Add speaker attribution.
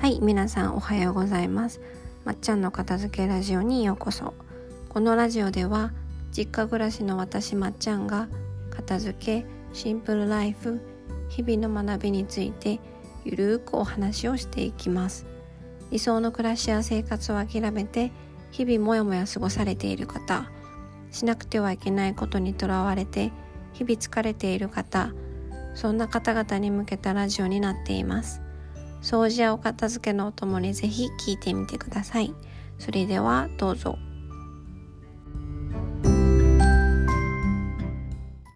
Speaker 1: はい皆さんおはようございます。まっちゃんの片付けラジオにようこそ。このラジオでは実家暮らしの私まっちゃんが片付けシンプルライフ日々の学びについてゆるーくお話をしていきます。理想の暮らしや生活を諦めて日々もやもや過ごされている方しなくてはいけないことにとらわれて日々疲れている方そんな方々に向けたラジオになっています。掃除やお片付けのお供にぜひ聞いてみてくださいそれではどうぞ。